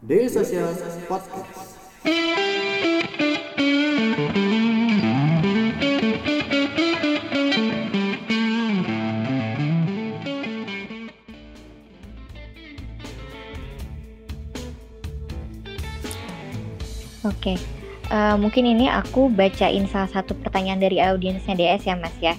Daily Social Podcast. Oke, eh, mungkin ini aku bacain salah satu pertanyaan dari audiensnya DS ya Mas ya.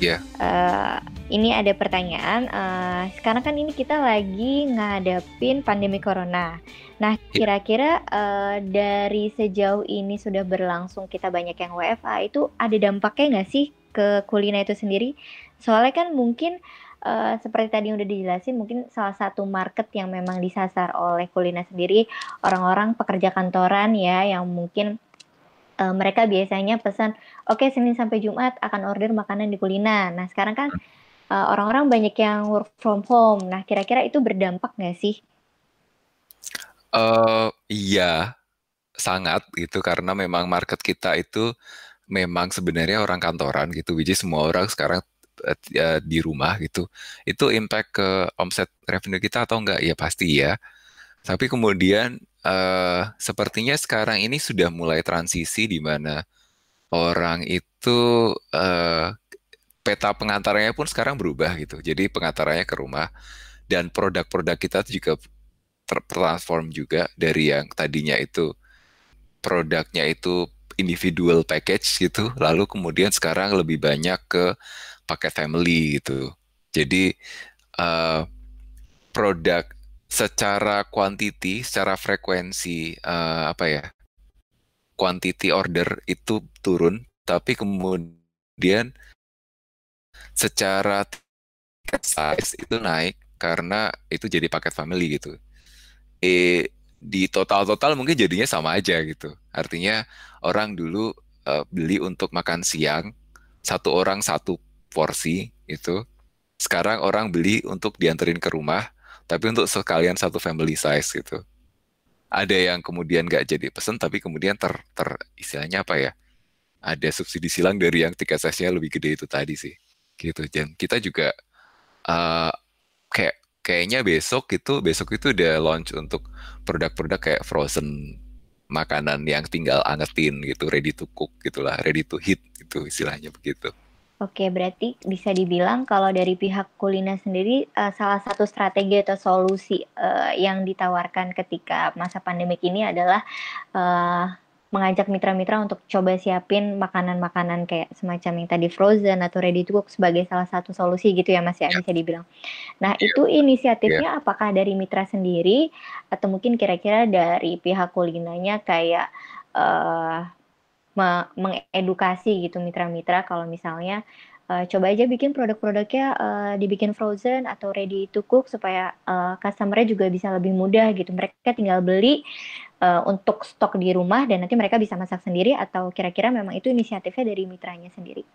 Iya. Eh, ini ada pertanyaan, eh, sekarang kan ini kita lagi ngadepin pandemi corona. Nah, Iya. kira-kira eh, dari sejauh ini sudah berlangsung kita banyak yang WFA itu ada dampaknya nggak sih ke kulina itu sendiri? Soalnya kan mungkin eh, seperti tadi yang udah dijelasin, mungkin salah satu market yang memang disasar oleh kulina sendiri orang-orang pekerja kantoran ya yang mungkin eh, mereka biasanya pesan, oke Senin sampai Jumat akan order makanan di kulina. Nah sekarang kan orang-orang banyak yang work from home. Nah kira-kira itu berdampak nggak sih? Eh, iya, sangat gitu karena memang market kita itu memang sebenarnya orang kantoran gitu, is semua orang sekarang eh, eh, di rumah gitu. Itu impact ke omset revenue kita atau enggak? Ya pasti ya. Tapi kemudian eh, sepertinya sekarang ini sudah mulai transisi di mana orang itu eh, peta pengantaranya pun sekarang berubah gitu. Jadi pengantarannya ke rumah dan produk-produk kita juga tertransform juga dari yang tadinya itu produknya itu individual package gitu, lalu kemudian sekarang lebih banyak ke paket family gitu. Jadi eh, produk secara quantity, secara frekuensi eh, apa ya, quantity order itu turun, tapi kemudian secara ticket size itu naik karena itu jadi paket family gitu. Eh di total-total mungkin jadinya sama aja gitu. Artinya orang dulu eh, beli untuk makan siang satu orang satu porsi itu. Sekarang orang beli untuk dianterin ke rumah, tapi untuk sekalian satu family size gitu. Ada yang kemudian nggak jadi pesen, tapi kemudian ter, ter istilahnya apa ya? Ada subsidi silang dari yang tiket size-nya lebih gede itu tadi sih, gitu. Dan kita juga eh, kayak kayaknya besok itu besok itu udah launch untuk produk-produk kayak frozen makanan yang tinggal angetin gitu, ready to cook gitulah, ready to heat gitu istilahnya begitu. Oke, berarti bisa dibilang kalau dari pihak kulina sendiri eh, salah satu strategi atau solusi eh, yang ditawarkan ketika masa pandemik ini adalah eh, mengajak mitra-mitra untuk coba siapin makanan-makanan kayak semacam yang tadi frozen atau ready to cook sebagai salah satu solusi gitu ya Mas ya, Ya, bisa dibilang. Nah, ya, itu ya. inisiatifnya apakah dari mitra sendiri atau mungkin kira-kira dari pihak kulinanya kayak eh me- mengedukasi gitu mitra-mitra kalau misalnya eh, coba aja bikin produk-produknya eh, dibikin frozen atau ready to cook supaya eh, customer-nya juga bisa lebih mudah gitu. Mereka tinggal beli eh, untuk stok di rumah dan nanti mereka bisa masak sendiri atau kira-kira memang itu inisiatifnya dari mitranya sendiri.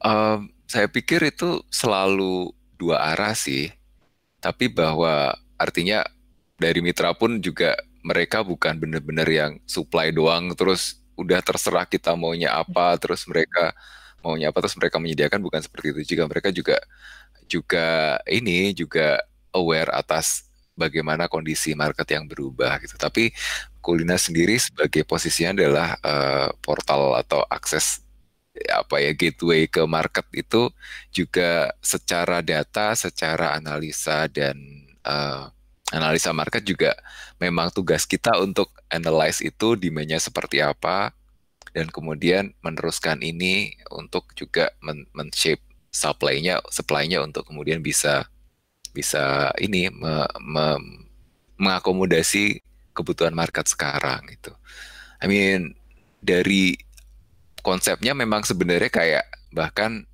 Em, saya pikir itu selalu dua arah sih, tapi bahwa artinya dari mitra pun juga mereka bukan benar-benar yang supply doang terus udah terserah kita maunya apa terus mereka maunya apa terus mereka menyediakan bukan seperti itu juga mereka juga juga ini juga aware atas bagaimana kondisi market yang berubah gitu. Tapi Kulina sendiri sebagai posisinya adalah eh, portal atau akses apa ya gateway ke market itu juga secara data, secara analisa dan eh, analisa market juga memang tugas kita untuk analyze itu demand-nya seperti apa dan kemudian meneruskan ini untuk juga men- men-shape supply-nya supply-nya untuk kemudian bisa bisa ini me- me- mengakomodasi kebutuhan market sekarang itu. I mean dari konsepnya memang sebenarnya kayak bahkan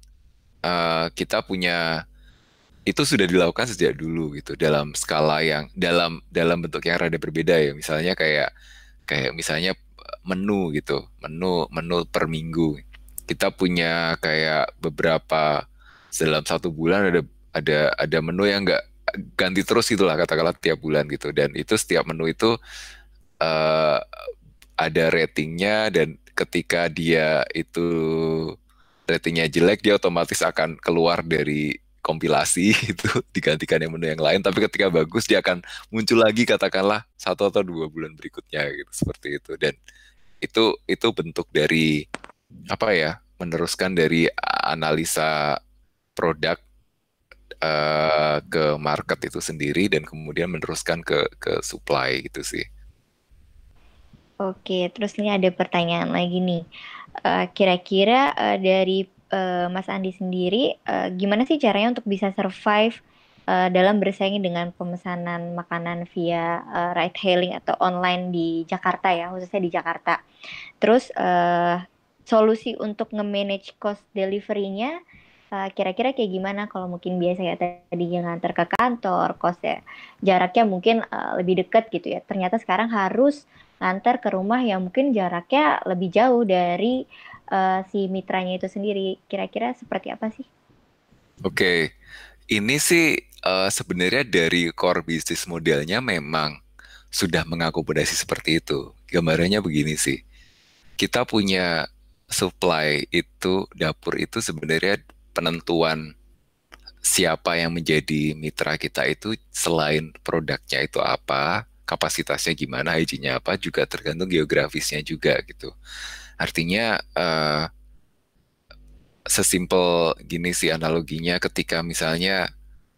eh, kita punya itu sudah dilakukan sejak dulu gitu. Dalam skala yang dalam dalam bentuk yang rada berbeda ya. Misalnya kayak kayak misalnya menu gitu. Menu menu per minggu. Kita punya kayak beberapa dalam satu bulan ada ada ada menu yang nggak ganti terus gitulah katakanlah tiap bulan gitu. Dan itu setiap menu itu eh, ada ratingnya dan ketika dia itu ratingnya jelek dia otomatis akan keluar dari kompilasi itu digantikan yang menu yang lain. Tapi ketika bagus dia akan muncul lagi katakanlah satu atau dua bulan berikutnya gitu seperti itu. Dan itu itu bentuk dari apa ya meneruskan dari analisa produk uh, ke market itu sendiri dan kemudian meneruskan ke ke supply gitu sih. Oke, terus ini ada pertanyaan lagi nih. Uh, kira-kira uh, dari uh, Mas Andi sendiri, uh, gimana sih caranya untuk bisa survive uh, dalam bersaing dengan pemesanan makanan via uh, ride hailing atau online di Jakarta ya, khususnya di Jakarta. Terus uh, solusi untuk nge-manage cost delivery-nya uh, kira-kira kayak gimana kalau mungkin biasa ya tadi nganter ke kantor, kos ya jaraknya mungkin uh, lebih dekat gitu ya. Ternyata sekarang harus nganter ke rumah yang mungkin jaraknya lebih jauh dari uh, si mitranya itu sendiri. Kira-kira seperti apa sih? Oke, okay. ini sih uh, sebenarnya dari core bisnis modelnya memang sudah mengakomodasi seperti itu. Gambarannya begini sih, kita punya supply itu dapur itu sebenarnya penentuan siapa yang menjadi mitra kita itu selain produknya itu apa, kapasitasnya gimana, hygiene apa juga tergantung geografisnya juga gitu. Artinya uh, sesimpel gini sih analoginya ketika misalnya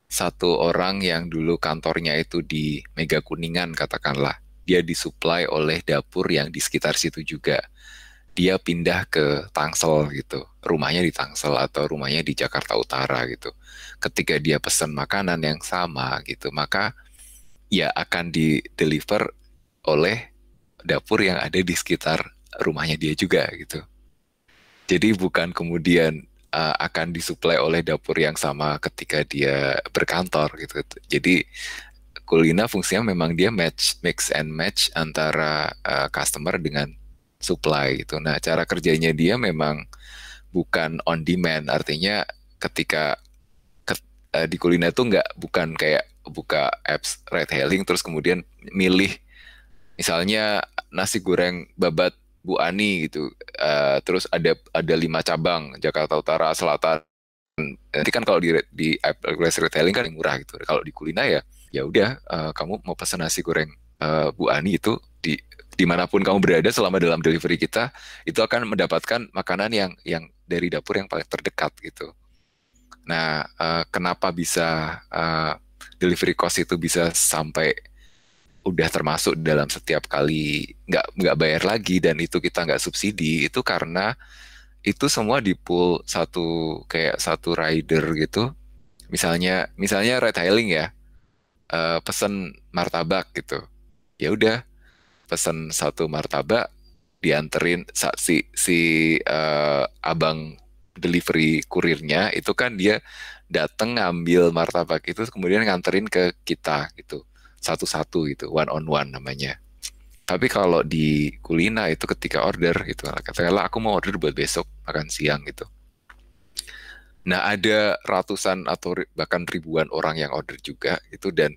satu orang yang dulu kantornya itu di Mega Kuningan katakanlah, dia disuplai oleh dapur yang di sekitar situ juga. Dia pindah ke Tangsel gitu, rumahnya di Tangsel atau rumahnya di Jakarta Utara gitu. Ketika dia pesan makanan yang sama gitu, maka ya akan di deliver oleh dapur yang ada di sekitar rumahnya dia juga gitu. Jadi bukan kemudian uh, akan disuplai oleh dapur yang sama ketika dia berkantor gitu. Jadi Kulina fungsinya memang dia match mix and match antara uh, customer dengan supply gitu. Nah, cara kerjanya dia memang bukan on demand, artinya ketika ke, uh, di Kulina itu nggak bukan kayak buka apps ride hailing terus kemudian milih misalnya nasi goreng babat Bu Ani gitu uh, terus ada ada lima cabang Jakarta Utara Selatan. Nanti kan kalau di di apps retailing kan yang murah gitu. Kalau di kulina ya ya udah uh, kamu mau pesan nasi goreng uh, Bu Ani itu di di mana pun kamu berada selama dalam delivery kita itu akan mendapatkan makanan yang yang dari dapur yang paling terdekat gitu. Nah, uh, kenapa bisa uh, delivery cost itu bisa sampai udah termasuk dalam setiap kali nggak nggak bayar lagi dan itu kita nggak subsidi itu karena itu semua di pool satu kayak satu rider gitu misalnya misalnya ride hailing ya uh, pesen martabak gitu ya udah pesen satu martabak dianterin si si uh, abang delivery kurirnya itu kan dia datang ngambil martabak itu kemudian nganterin ke kita gitu. Satu-satu gitu one on one namanya. Tapi kalau di kulina itu ketika order gitu katakanlah aku mau order buat besok makan siang gitu. Nah ada ratusan atau bahkan ribuan orang yang order juga itu dan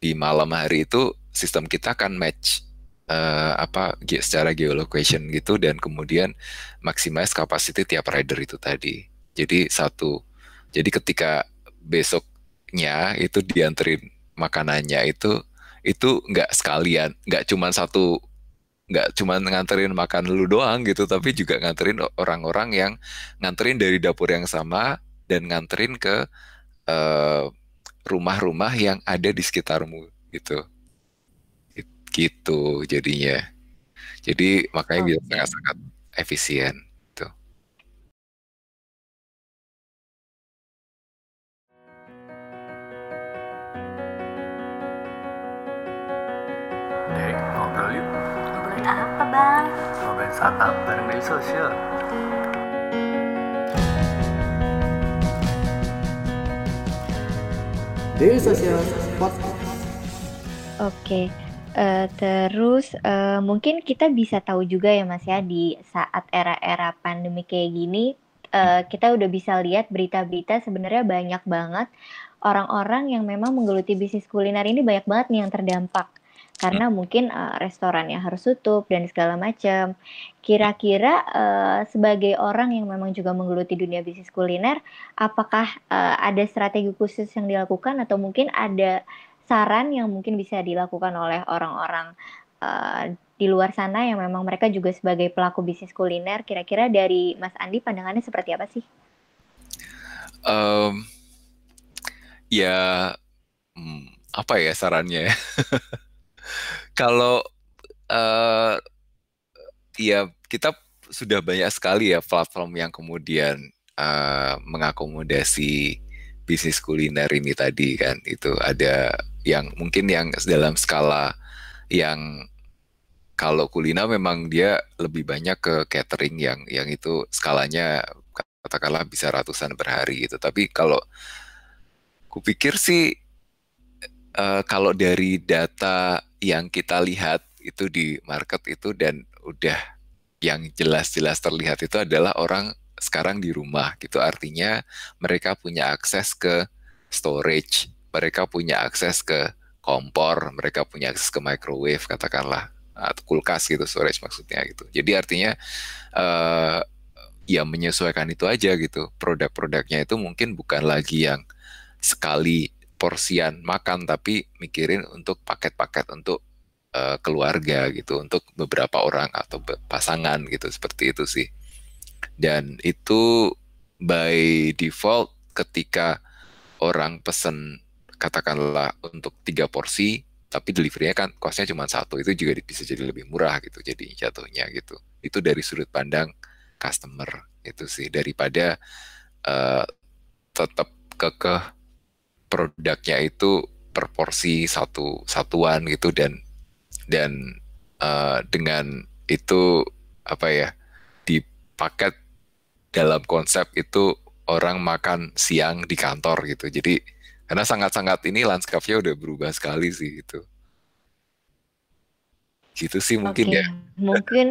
di malam hari itu sistem kita akan match uh, apa secara geolocation gitu dan kemudian maximize capacity tiap rider itu tadi jadi satu jadi ketika besoknya itu dianterin makanannya itu itu nggak sekalian, nggak cuma satu nggak cuma nganterin makan lu doang gitu, tapi juga nganterin orang-orang yang nganterin dari dapur yang sama dan nganterin ke rumah rumah-rumah yang ada di sekitarmu gitu. Gitu jadinya. Jadi makanya oh, bisa sangat-sangat efisien. startup bareng media sosial. Daily Social Podcast. Oke, uh, terus uh, mungkin kita bisa tahu juga ya Mas ya di saat era-era pandemi kayak gini, uh, kita udah bisa lihat berita-berita sebenarnya banyak banget orang-orang yang memang menggeluti bisnis kuliner ini banyak banget nih yang terdampak. karena mungkin uh, restorannya harus tutup dan segala macam. Kira-kira uh, sebagai orang yang memang juga menggeluti dunia bisnis kuliner, apakah uh, ada strategi khusus yang dilakukan atau mungkin ada saran yang mungkin bisa dilakukan oleh orang-orang uh, di luar sana yang memang mereka juga sebagai pelaku bisnis kuliner? Kira-kira dari Mas Andi pandangannya seperti apa sih? Um, ya, hmm, apa ya sarannya? Ya? Kalau uh, ya kita sudah banyak sekali ya platform yang kemudian uh, mengakomodasi bisnis kuliner ini tadi kan itu ada yang mungkin yang dalam skala yang kalau kulina memang dia lebih banyak ke catering yang yang itu skalanya katakanlah bisa ratusan per hari gitu. Tapi kalau kupikir sih uh, kalau dari data yang kita lihat itu di market itu dan udah yang jelas-jelas terlihat itu adalah orang sekarang di rumah gitu. Artinya mereka punya akses ke storage mereka punya akses ke kompor mereka punya akses ke microwave katakanlah. Atau kulkas gitu storage maksudnya gitu. Jadi artinya uh, ya menyesuaikan itu aja gitu. Produk-produknya itu mungkin bukan lagi yang sekali porsian makan tapi mikirin untuk paket-paket untuk uh, keluarga gitu. Untuk beberapa orang atau pasangan gitu seperti itu sih. Dan itu by default ketika orang pesen katakanlah untuk tiga porsi tapi deliverynya kan costnya cuma satu itu juga bisa jadi lebih murah gitu jadi jatuhnya gitu. Itu dari sudut pandang customer itu sih. Daripada uh, tetap kekeh produknya itu per porsi satu satuan gitu dan dan uh, dengan itu apa ya di paket dalam konsep itu orang makan siang di kantor gitu. Jadi karena sangat-sangat ini landscape-nya udah berubah sekali sih gitu gitu sih mungkin okay. ya mungkin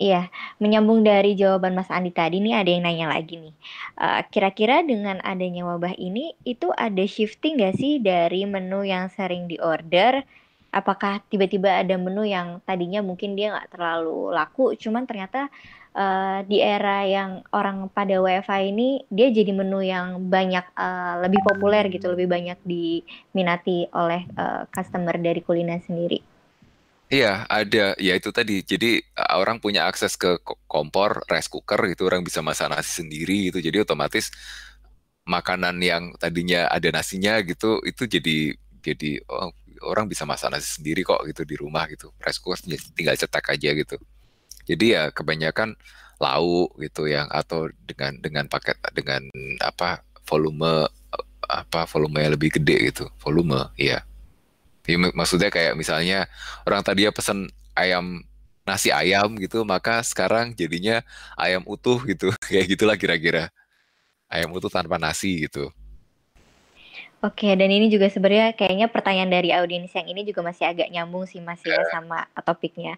Iya, menyambung dari jawaban Mas Andi tadi nih ada yang nanya lagi nih. Uh, kira-kira dengan adanya wabah ini itu ada shifting nggak sih dari menu yang sering diorder? Apakah tiba-tiba ada menu yang tadinya mungkin dia nggak terlalu laku, cuman ternyata uh, di era yang orang pada WiFi ini dia jadi menu yang banyak uh, lebih populer gitu, lebih banyak diminati oleh uh, customer dari kuliner sendiri. Iya, ada. Ya itu tadi. Jadi orang punya akses ke kompor, rice cooker gitu, orang bisa masak nasi sendiri gitu. Jadi otomatis makanan yang tadinya ada nasinya gitu, itu jadi jadi oh, orang bisa masak nasi sendiri kok gitu di rumah gitu. Rice cooker tinggal cetak aja gitu. Jadi ya kebanyakan lauk gitu yang atau dengan dengan paket dengan apa volume apa volume yang lebih gede gitu. Volume, iya. Ya, maksudnya kayak misalnya orang tadi ya pesan ayam nasi ayam gitu, maka sekarang jadinya ayam utuh gitu. kayak gitulah kira-kira. Ayam utuh tanpa nasi gitu. Oke, dan ini juga sebenarnya kayaknya pertanyaan dari audiens yang ini juga masih agak nyambung sih Mas ya sama topiknya.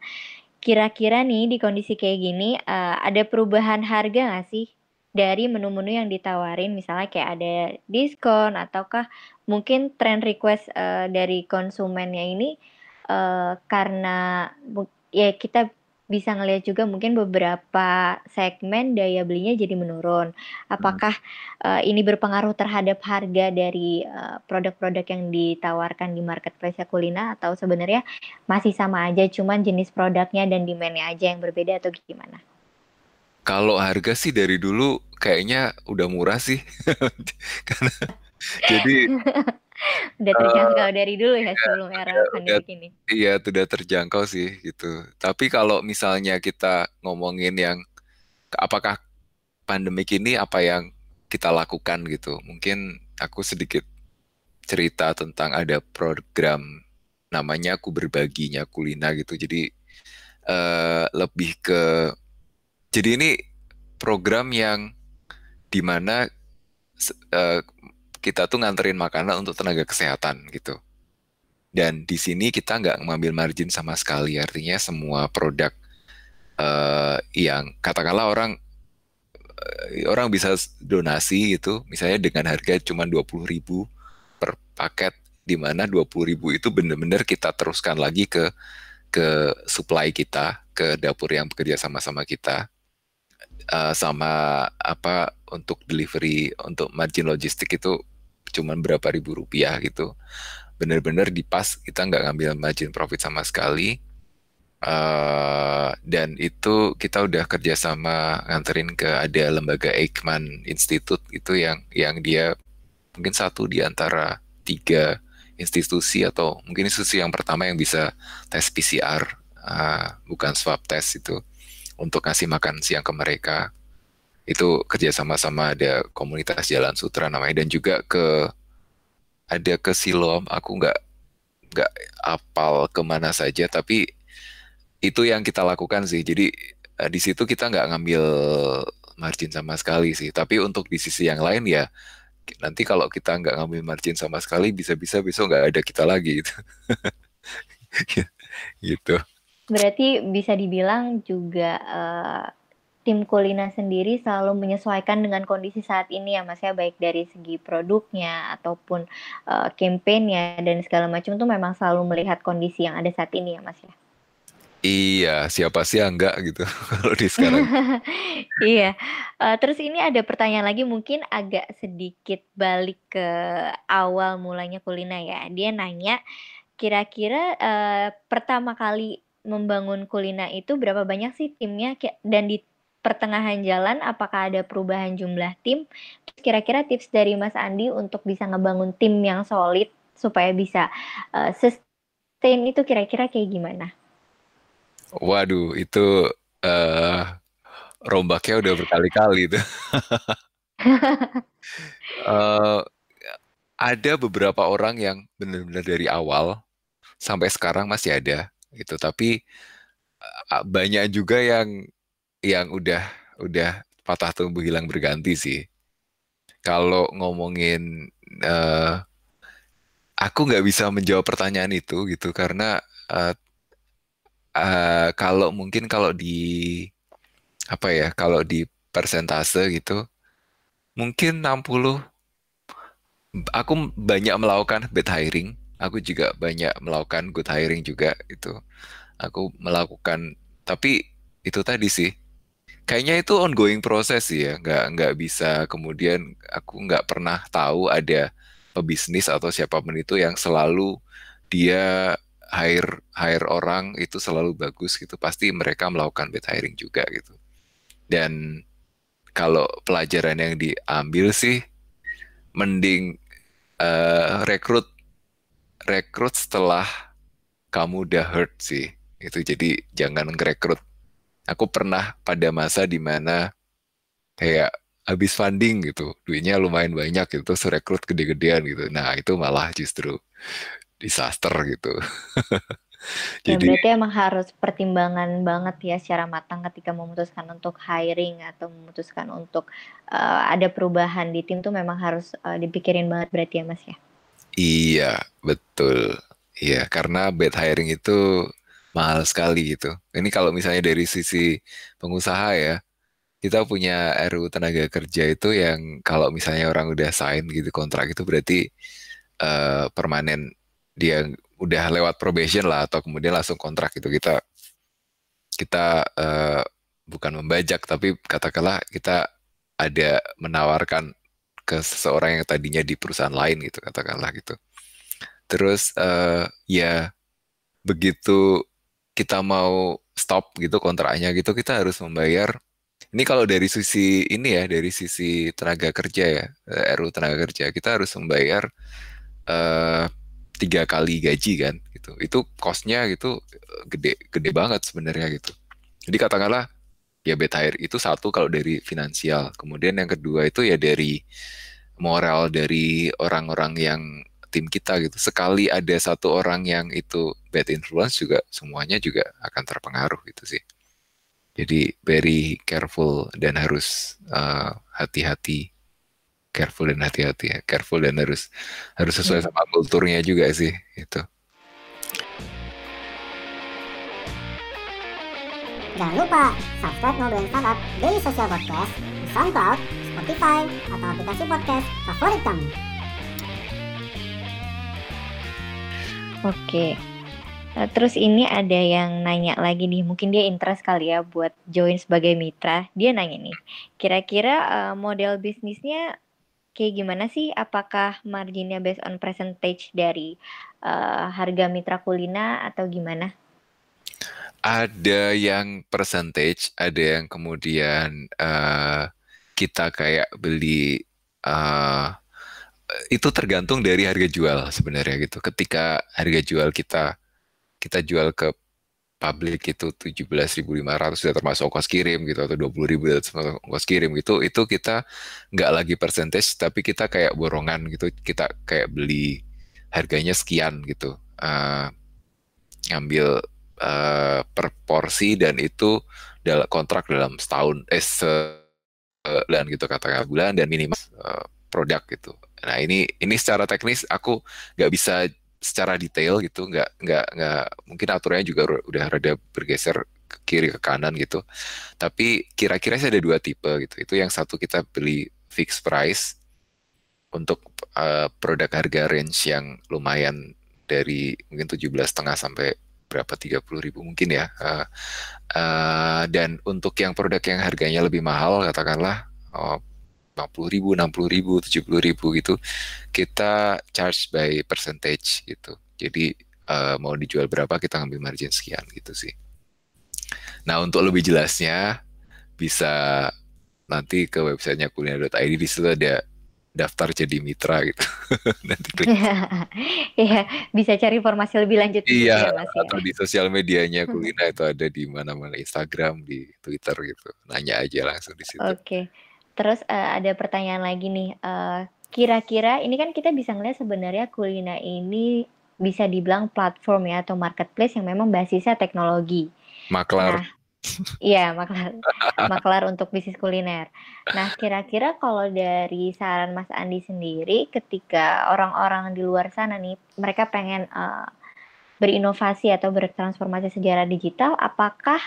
Kira-kira nih di kondisi kayak gini uh, ada perubahan harga nggak sih dari menu-menu yang ditawarin? Misalnya kayak ada diskon ataukah mungkin trend request uh, dari konsumennya ini uh, karena ya kita bisa ngelihat juga mungkin beberapa segmen daya belinya jadi menurun. Apakah uh, ini berpengaruh terhadap harga dari produk-produk uh, yang ditawarkan di marketplace kulina atau sebenarnya masih sama aja, cuman jenis produknya dan demandnya aja yang berbeda atau gimana? Kalau harga sih dari dulu kayaknya udah murah sih. Karena jadi udah terjangkau uh, dari dulu ya iya, sebelum era pandemi ini. Iya, sudah terjangkau sih gitu. Tapi kalau misalnya kita ngomongin yang apakah pandemi ini apa yang kita lakukan gitu. Mungkin aku sedikit cerita tentang ada program namanya aku berbaginya kulina gitu. Jadi uh, lebih ke jadi ini program yang di mana uh, kita tuh nganterin makanan untuk tenaga kesehatan gitu. Dan di sini kita nggak mengambil margin sama sekali, artinya semua produk uh, yang katakanlah orang uh, orang bisa donasi itu, misalnya dengan harga cuma 20.000 per paket di mana 20 ribu itu benar-benar kita teruskan lagi ke ke supply kita, ke dapur yang bekerja sama-sama kita, uh, sama apa untuk delivery untuk margin logistik itu cuman berapa ribu rupiah gitu. Benar-benar di pas kita nggak ngambil margin profit sama sekali. Uh, dan itu kita udah kerjasama nganterin ke ada lembaga Eijkman Institute itu yang yang dia mungkin satu di antara tiga institusi atau mungkin institusi yang pertama yang bisa tes PCR uh, bukan swab test itu untuk ngasih makan siang ke mereka itu kerja sama-sama ada komunitas Jalan Sutra namanya. Dan juga ke ada ke Siloam. Aku nggak nggak apal ke mana saja. Tapi itu yang kita lakukan sih. Jadi uh, di situ kita nggak ngambil margin sama sekali sih. Tapi untuk di sisi yang lain ya nanti kalau kita nggak ngambil margin sama sekali bisa-bisa besok nggak ada kita lagi gitu. gitu. Berarti bisa dibilang juga uh, tim Kulina sendiri selalu menyesuaikan dengan kondisi saat ini ya Mas ya baik dari segi produknya ataupun uh, campaignnya dan segala macam tuh memang selalu melihat kondisi yang ada saat ini ya Mas ya. Iya, siapa sih yang enggak gitu kalau di sekarang. Iya, uh, terus ini ada pertanyaan lagi mungkin agak sedikit balik ke awal mulanya Kulina ya. Dia nanya, kira-kira, uh, pertama kali membangun Kulina itu berapa banyak sih timnya dan di pertengahan jalan apakah ada perubahan jumlah tim? kira-kira tips dari Mas Andi untuk bisa ngebangun tim yang solid supaya bisa, uh, sustain itu kira-kira kayak gimana? Waduh, itu uh, rombaknya udah berkali-kali itu. uh, ada beberapa orang yang benar-benar dari awal sampai sekarang masih ada gitu, tapi banyak juga yang yang udah udah patah tumbuh hilang berganti sih. Kalau ngomongin uh, aku nggak bisa menjawab pertanyaan itu gitu karena uh, uh, kalau mungkin kalau di apa ya kalau di persentase gitu mungkin 60 aku banyak melakukan bad hiring aku juga banyak melakukan good hiring juga itu aku melakukan tapi itu tadi sih kayaknya itu ongoing proses ya. Nggak nggak bisa kemudian aku nggak pernah tahu ada pebisnis atau siapa pun itu yang selalu dia hire hire orang itu selalu bagus gitu. Pasti mereka melakukan bad hiring juga gitu. Dan kalau pelajaran yang diambil sih mending uh, rekrut rekrut setelah kamu udah hurt sih. Itu jadi jangan ngerekrut aku pernah pada masa di mana kayak habis funding gitu duitnya lumayan banyak gitu terus rekrut gede-gedean gitu nah itu malah justru disaster gitu. Ya, Jadi, berarti emang harus pertimbangan banget ya secara matang ketika memutuskan untuk hiring atau memutuskan untuk uh, ada perubahan di tim tuh memang harus uh, dipikirin banget berarti ya Mas ya. Iya, betul. Iya, karena bad hiring itu mahal sekali gitu. Ini kalau misalnya dari sisi pengusaha ya, kita punya RU tenaga kerja itu yang kalau misalnya orang udah sign gitu kontrak itu berarti uh, permanen. Dia udah lewat probation lah atau kemudian langsung kontrak itu kita kita uh, bukan membajak tapi katakanlah kita ada menawarkan ke seseorang yang tadinya di perusahaan lain gitu katakanlah gitu. Terus uh, ya begitu kita mau stop gitu kontraknya gitu kita harus membayar. Ini kalau dari sisi ini ya dari sisi tenaga kerja ya eh, RU tenaga kerja kita harus membayar uh, tiga kali gaji kan gitu. Itu costnya gitu gede gede banget sebenarnya gitu. Jadi katakanlah ya beta air itu satu kalau dari finansial. Kemudian yang kedua itu ya dari moral dari orang-orang yang tim kita gitu. Sekali ada satu orang yang itu bad influence juga semuanya juga akan terpengaruh gitu sih. Jadi very careful dan harus uh, hati-hati. Careful dan hati-hati ya. Careful dan harus harus sesuai hmm. sama kulturnya juga sih itu Jangan lupa subscribe Ngobrolin Startup Daily Social Podcast di SoundCloud, Spotify, atau aplikasi podcast favorit kamu. Oke. Uh, terus ini ada yang nanya lagi nih, mungkin dia interest kali ya buat join sebagai mitra. Dia nanya nih, kira-kira uh, model bisnisnya kayak gimana sih? Apakah marginnya based on percentage dari uh, harga mitra kulina atau gimana? Ada yang percentage, ada yang kemudian uh, kita kayak beli uh, itu tergantung dari harga jual sebenarnya gitu. Ketika harga jual kita kita jual ke publik itu 17.500 sudah termasuk ongkos kirim gitu atau 20.000 termasuk ongkos kirim gitu itu kita nggak lagi percentage tapi kita kayak borongan gitu. Kita kayak beli harganya sekian gitu. Uh, ngambil uh, per porsi dan itu dalam kontrak dalam setahun eh se dan gitu katakan bulan dan minimal uh, produk gitu nah ini ini secara teknis aku nggak bisa secara detail gitu nggak nggak nggak mungkin aturannya juga udah rada bergeser ke kiri ke kanan gitu. Tapi kira-kira sih ada dua tipe gitu. Itu yang satu kita beli fixed price untuk uh, produk harga range yang lumayan dari mungkin tujuh belas setengah sampai berapa tiga puluh ribu mungkin ya uh, uh, dan untuk yang produk yang harganya lebih mahal katakanlah uh, 50 ribu, 60 ribu, 70 ribu gitu, kita charge by percentage gitu. Jadi uh, mau dijual berapa kita ngambil margin sekian gitu sih. Nah untuk lebih jelasnya bisa nanti ke websitenya kuliner.id di situ ada daftar jadi mitra gitu. Nanti klik. Iya, bisa cari informasi lebih lanjut. Iya, ya, Mas, ya. atau di sosial medianya Kulina itu ada di mana-mana Instagram, di Twitter gitu. Nanya aja langsung di situ. Oke. Okay. Terus, uh, ada pertanyaan lagi nih, uh, kira-kira ini kan kita bisa ngeliat sebenarnya Kulina ini bisa dibilang platform ya atau marketplace yang memang basisnya teknologi. Maklar. Nah iya, maklar maklar untuk bisnis kuliner. Nah, kira-kira kalau dari saran Mas Andi sendiri ketika orang-orang di luar sana nih, mereka pengen, uh, berinovasi atau bertransformasi sejarah digital, apakah,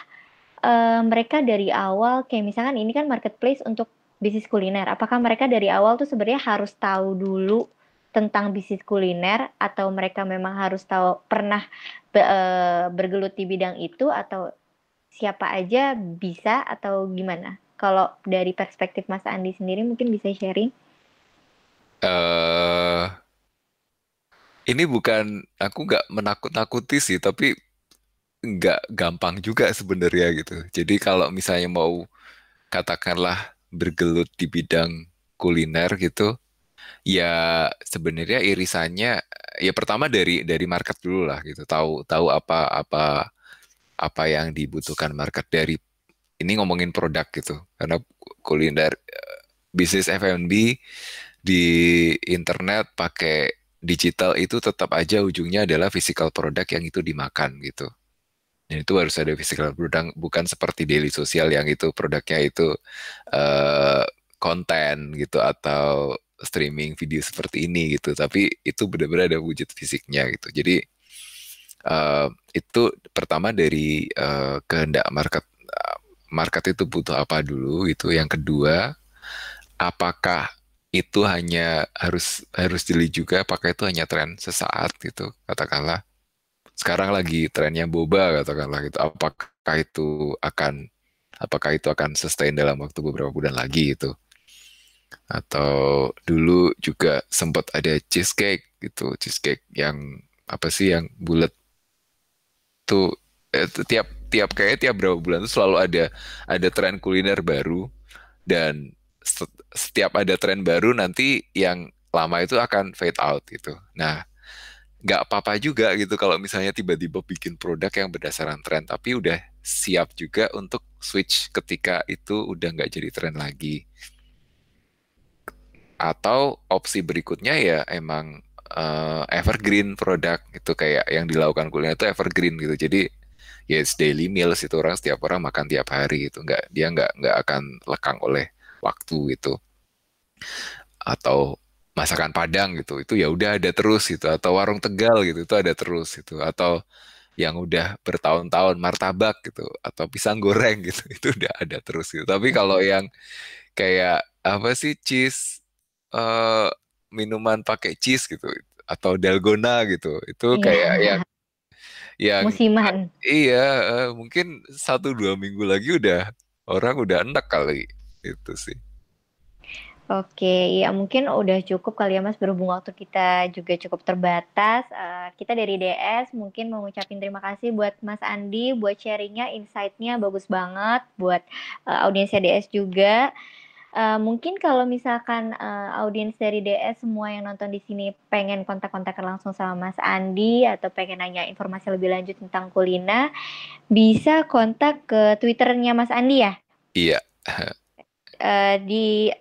uh, mereka dari awal kayak misalkan ini kan marketplace untuk bisnis kuliner, apakah mereka dari awal tuh sebenarnya harus tahu dulu tentang bisnis kuliner atau mereka memang harus tahu pernah be, e, bergelut di bidang itu atau siapa aja bisa atau gimana? Kalau dari perspektif Mas Andi sendiri mungkin bisa sharing? Uh, ini bukan aku nggak menakut-nakuti sih, tapi nggak gampang juga sebenarnya gitu. Jadi kalau misalnya mau katakanlah bergelut di bidang kuliner gitu, ya sebenarnya irisannya ya pertama dari dari market dulu lah gitu. Tahu tahu apa apa apa yang dibutuhkan market dari ini ngomongin produk gitu. Karena kuliner bisnis F&B di internet pakai digital itu tetap aja ujungnya adalah physical product yang itu dimakan gitu. Dan itu harus ada physical product, bukan seperti daily sosial yang itu produknya itu uh, konten gitu atau streaming video seperti ini gitu. Tapi itu benar-benar ada wujud fisiknya gitu. Jadi uh, itu pertama dari uh, kehendak market market itu butuh apa dulu itu. Yang kedua, apakah itu hanya harus harus dili juga apakah itu hanya tren sesaat gitu katakanlah sekarang lagi trennya boba katakanlah gitu. Apakah itu akan apakah itu akan sustain dalam waktu beberapa bulan lagi itu atau dulu juga sempat ada cheesecake gitu cheesecake yang apa sih yang bulat tuh eh, tiap tiap kayak tiap berapa bulan tuh selalu ada ada tren kuliner baru. Dan setiap ada tren baru nanti yang lama itu akan fade out gitu. Nah, nggak apa-apa juga gitu kalau misalnya tiba-tiba bikin produk yang berdasarkan tren. Tapi udah siap juga untuk switch ketika itu udah nggak jadi tren lagi. Atau opsi berikutnya ya emang uh, evergreen produk itu kayak yang dilakukan kuliner itu evergreen gitu. Jadi ya it's daily meals itu orang setiap orang makan tiap hari gitu. Nggak dia nggak nggak akan lekang oleh waktu gitu. Atau masakan Padang gitu itu ya udah ada terus gitu atau warung Tegal gitu itu ada terus gitu atau yang udah bertahun-tahun martabak gitu atau pisang goreng gitu itu udah ada terus gitu tapi kalau yang kayak apa sih cheese uh, minuman pakai cheese gitu atau dalgona gitu. Itu Iya. kayak yang yang Musiman. iya eh, mungkin satu dua minggu lagi udah orang udah enak kali itu sih. Oke, ya mungkin udah cukup kali ya Mas berhubung waktu kita juga cukup terbatas. Eh, kita dari DS mungkin mau ngucapin terima kasih buat Mas Andi buat sharingnya, insight-nya bagus banget buat eh, audiensnya DS juga. Eh, mungkin kalau misalkan eh, audiens dari DS semua yang nonton di sini pengen kontak-kontakan langsung sama Mas Andi atau pengen nanya informasi lebih lanjut tentang kulina, bisa kontak ke Twitternya Mas Andi ya? Iya. Eh, di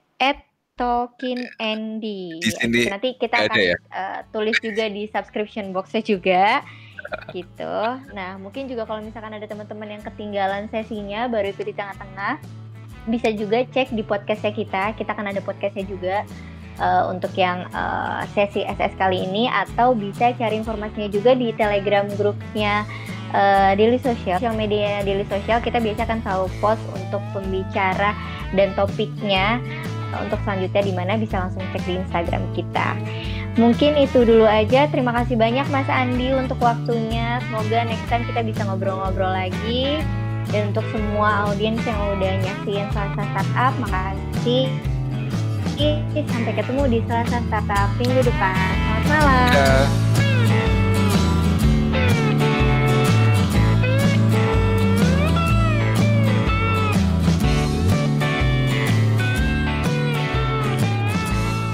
Talkin Andy. Di sini nanti kita akan ya? eh, tulis juga di subscription boxnya juga gitu. Nah mungkin juga kalau misalkan ada teman-teman yang ketinggalan sesinya baru ikut di tengah-tengah, bisa juga cek di podcastnya kita. Kita akan ada podcastnya juga eh, untuk yang eh, sesi SS kali ini atau bisa cari informasinya juga di Telegram grupnya eh, Daily Social, sosial media Daily Social. Kita biasa akan selalu post untuk pembicara dan topiknya untuk selanjutnya di mana bisa langsung cek di Instagram kita. Mungkin itu dulu aja. Terima kasih banyak Mas Andi untuk waktunya. Semoga next time kita bisa ngobrol-ngobrol lagi. Dan untuk semua audiens yang udah nyaksiin Selasa Startup, makasih. Sampai ketemu di Selasa Startup minggu depan. Selamat malam. Dah.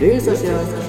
Daily Social Podcast.